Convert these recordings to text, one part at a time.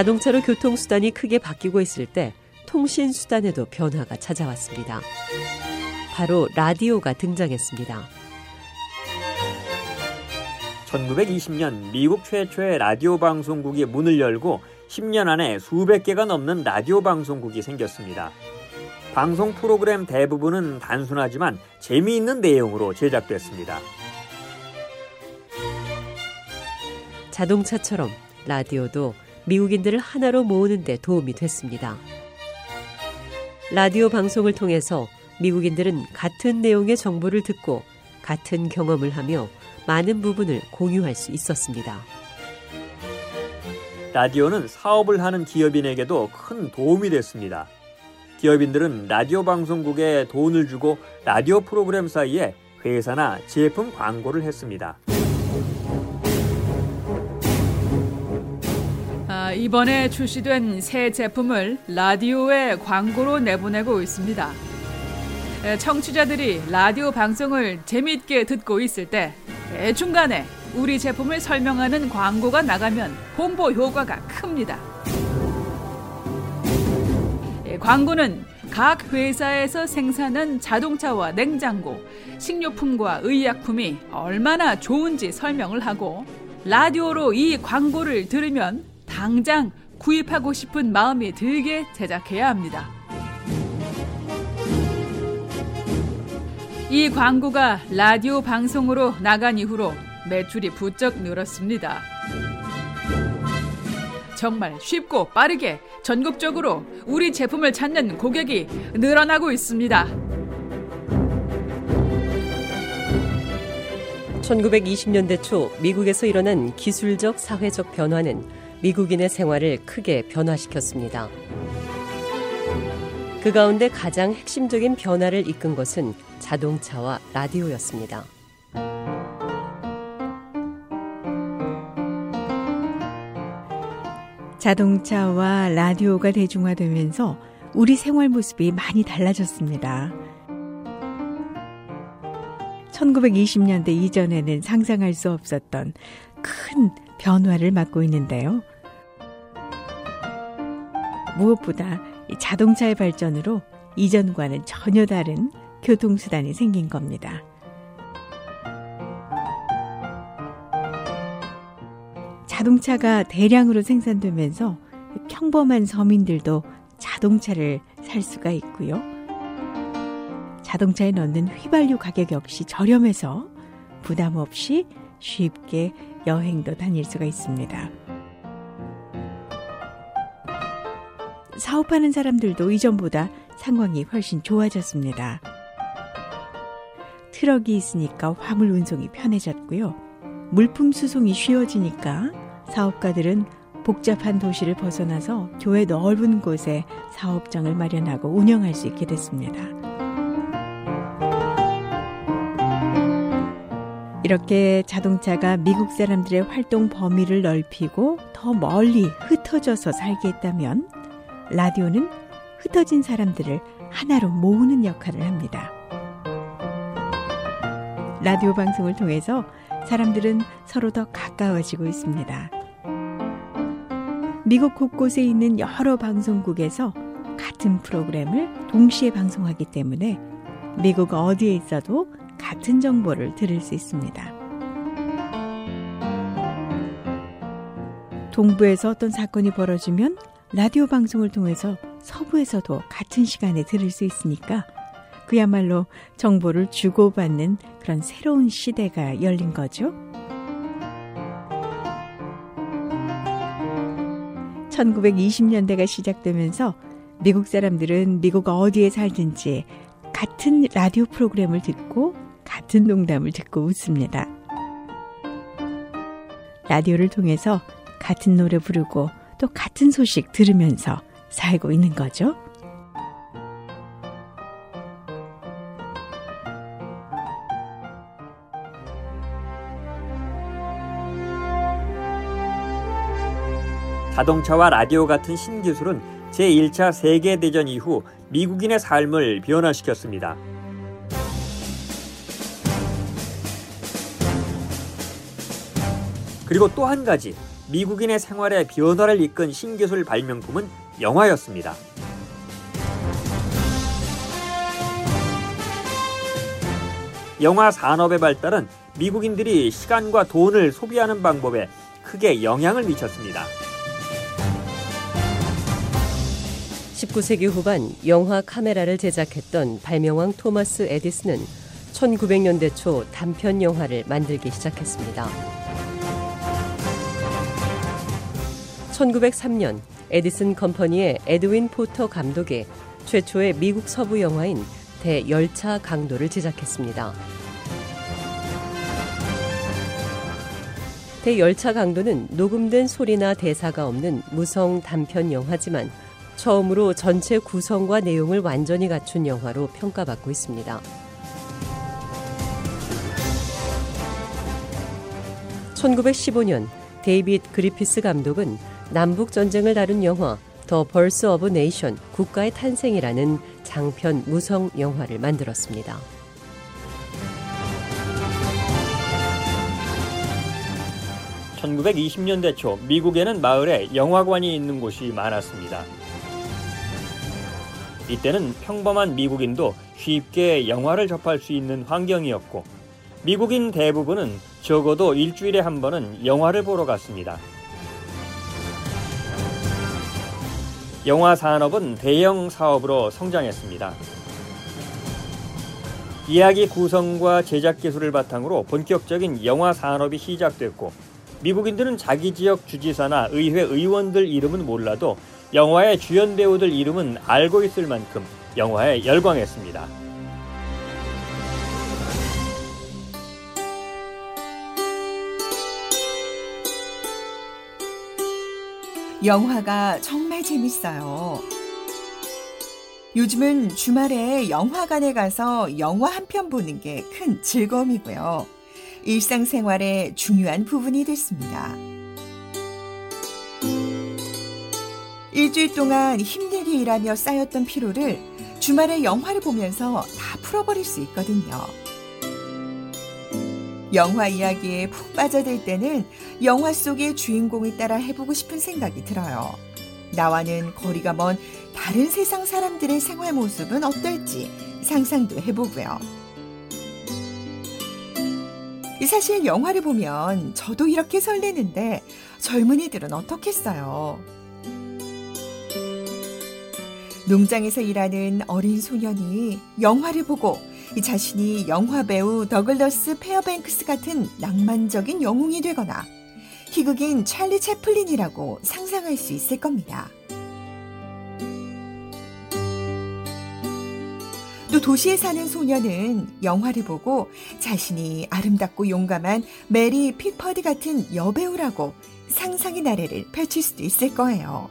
자동차로 교통수단이 크게 바뀌고 있을 때 통신수단에도 변화가 찾아왔습니다. 바로 라디오가 등장했습니다. 1920년 미국 최초의 라디오 방송국이 문을 열고 10년 안에 수백 개가 넘는 라디오 방송국이 생겼습니다. 방송 프로그램 대부분은 단순하지만 재미있는 내용으로 제작됐습니다. 자동차처럼 라디오도 미국인들을 하나로 모으는 데 도움이 됐습니다. 라디오 방송을 통해서 미국인들은 같은 내용의 정보를 듣고 같은 경험을 하며 많은 부분을 공유할 수 있었습니다. 라디오는 사업을 하는 기업인에게도 큰 도움이 됐습니다. 기업인들은 라디오 방송국에 돈을 주고 라디오 프로그램 사이에 회사나 제품 광고를 했습니다. 이번에 출시된 새 제품을 라디오에 광고로 내보내고 있습니다. 청취자들이 라디오 방송을 재미있게 듣고 있을 때 중간에 우리 제품을 설명하는 광고가 나가면 홍보 효과가 큽니다. 광고는 각 회사에서 생산한 자동차와 냉장고, 식료품과 의약품이 얼마나 좋은지 설명을 하고 라디오로 이 광고를 들으면 당장 구입하고 싶은 마음이 들게 제작해야 합니다. 이 광고가 라디오 방송으로 나간 이후로 매출이 부쩍 늘었습니다. 정말 쉽고 빠르게 전국적으로 우리 제품을 찾는 고객이 늘어나고 있습니다. 1920년대 초 미국에서 일어난 기술적 사회적 변화는 미국인의 생활을 크게 변화시켰습니다. 그 가운데 가장 핵심적인 변화를 이끈 것은 자동차와 라디오였습니다. 자동차와 라디오가 대중화되면서 우리 생활 모습이 많이 달라졌습니다. 1920년대 이전에는 상상할 수 없었던 큰 변화를 맞고 있는데요. 무엇보다 자동차의 발전으로 이전과는 전혀 다른 교통수단이 생긴 겁니다. 자동차가 대량으로 생산되면서 평범한 서민들도 자동차를 살 수가 있고요. 자동차에 넣는 휘발유 가격 역시 저렴해서 부담 없이 쉽게 여행도 다닐 수가 있습니다. 사업하는 사람들도 이전보다 상황이 훨씬 좋아졌습니다. 트럭이 있으니까 화물 운송이 편해졌고요. 물품 수송이 쉬워지니까 사업가들은 복잡한 도시를 벗어나서 교외 넓은 곳에 사업장을 마련하고 운영할 수 있게 됐습니다. 이렇게 자동차가 미국 사람들의 활동 범위를 넓히고 더 멀리 흩어져서 살게 했다면 라디오는 흩어진 사람들을 하나로 모으는 역할을 합니다. 라디오 방송을 통해서 사람들은 서로 더 가까워지고 있습니다. 미국 곳곳에 있는 여러 방송국에서 같은 프로그램을 동시에 방송하기 때문에 미국 어디에 있어도 같은 정보를 들을 수 있습니다. 동부에서 어떤 사건이 벌어지면 라디오 방송을 통해서 서부에서도 같은 시간에 들을 수 있으니까 그야말로 정보를 주고받는 그런 새로운 시대가 열린 거죠. 1920년대가 시작되면서 미국 사람들은 미국 어디에 살든지 같은 라디오 프로그램을 듣고 같은 농담을 듣고 웃습니다. 라디오를 통해서 같은 노래 부르고 또 같은 소식 들으면서 살고 있는 거죠. 자동차와 라디오 같은 신기술은 제1차 세계대전 이후 미국인의 삶을 변화시켰습니다. 그리고 또 한 가지 미국인의 생활에 변화를 이끈 신기술 발명품은 영화였습니다. 영화 산업의 발달은 미국인들이 시간과 돈을 소비하는 방법에 크게 영향을 미쳤습니다. 19세기 후반 영화 카메라를 제작했던 발명왕 토마스 에디슨은 1900년대 초 단편 영화를 만들기 시작했습니다. 1903년 에디슨 컴퍼니의 에드윈 포터 감독이 최초의 미국 서부 영화인 대열차 강도를 제작했습니다. 대열차 강도는 녹음된 소리나 대사가 없는 무성 단편 영화지만 처음으로 전체 구성과 내용을 완전히 갖춘 영화로 평가받고 있습니다. 1915년 데이빗 그리피스 감독은 남북 전쟁을 다룬 영화 The Birth of Nation 국가의 탄생이라는 장편 무성 영화를 만들었습니다. (1920년대) 초 미국에는 마을에 영화관이 있는 곳이 많았습니다. 이때는 평범한 미국인도 쉽게 영화를 접할 수 있는 환경이었고 미국인 대부분은 적어도 일주일에 한 번은 영화를 보러 갔습니다. 영화 산업은 대형 사업으로 성장했습니다. 이야기 구성과 제작 기술을 바탕으로 본격적인 영화 산업이 시작됐고 미국인들은 자기 지역 주지사나 의회 의원들 이름은 몰라도 영화의 주연 배우들 이름은 알고 있을 만큼 영화에 열광했습니다. 영화가 정말 재밌어요. 요즘은 주말에 영화관에 가서 영화 한 편 보는 게 큰 즐거움이고요. 일상생활의 중요한 부분이 됐습니다. 일주일 동안 힘들게 일하며 쌓였던 피로를 주말에 영화를 보면서 다 풀어버릴 수 있거든요. 영화 이야기에 푹 빠져들 때는 영화 속의 주인공을 따라 해보고 싶은 생각이 들어요. 나와는 거리가 먼 다른 세상 사람들의 생활 모습은 어떨지 상상도 해보고요. 사실 영화를 보면 저도 이렇게 설레는데 젊은이들은 어떻겠어요? 농장에서 일하는 어린 소년이 영화를 보고 자신이 영화 배우 더글러스 페어뱅크스 같은 낭만적인 영웅이 되거나 희극인 찰리 채플린이라고 상상할 수 있을 겁니다. 또 도시에 사는 소녀는 영화를 보고 자신이 아름답고 용감한 메리 픽퍼드 같은 여배우라고 상상의 나래를 펼칠 수도 있을 거예요.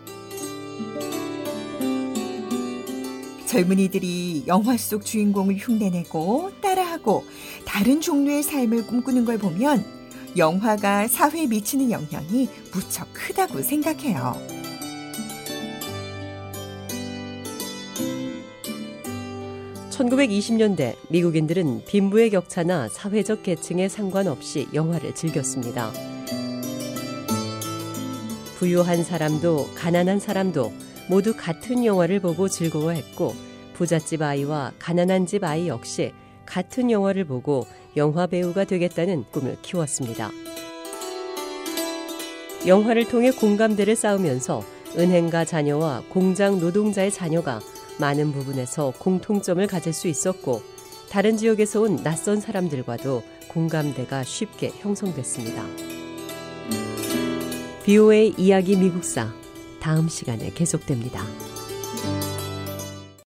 젊은이들이 영화 속 주인공을 흉내내고 따라하고 다른 종류의 삶을 꿈꾸는 걸 보면 영화가 사회에 미치는 영향이 무척 크다고 생각해요. (1920년대) 미국인들은 빈부의 격차나 사회적 계층에 상관없이 영화를 즐겼습니다. 부유한 사람도 가난한 사람도 모두 같은 영화를 보고 즐거워했고 부잣집 아이와 가난한 집 아이 역시 같은 영화를 보고 영화 배우가 되겠다는 꿈을 키웠습니다. 영화를 통해 공감대를 쌓으면서 은행가 자녀와 공장 노동자의 자녀가 많은 부분에서 공통점을 가질 수 있었고 다른 지역에서 온 낯선 사람들과도 공감대가 쉽게 형성됐습니다. BOA 이야기 미국사 다음 시간에 계속됩니다.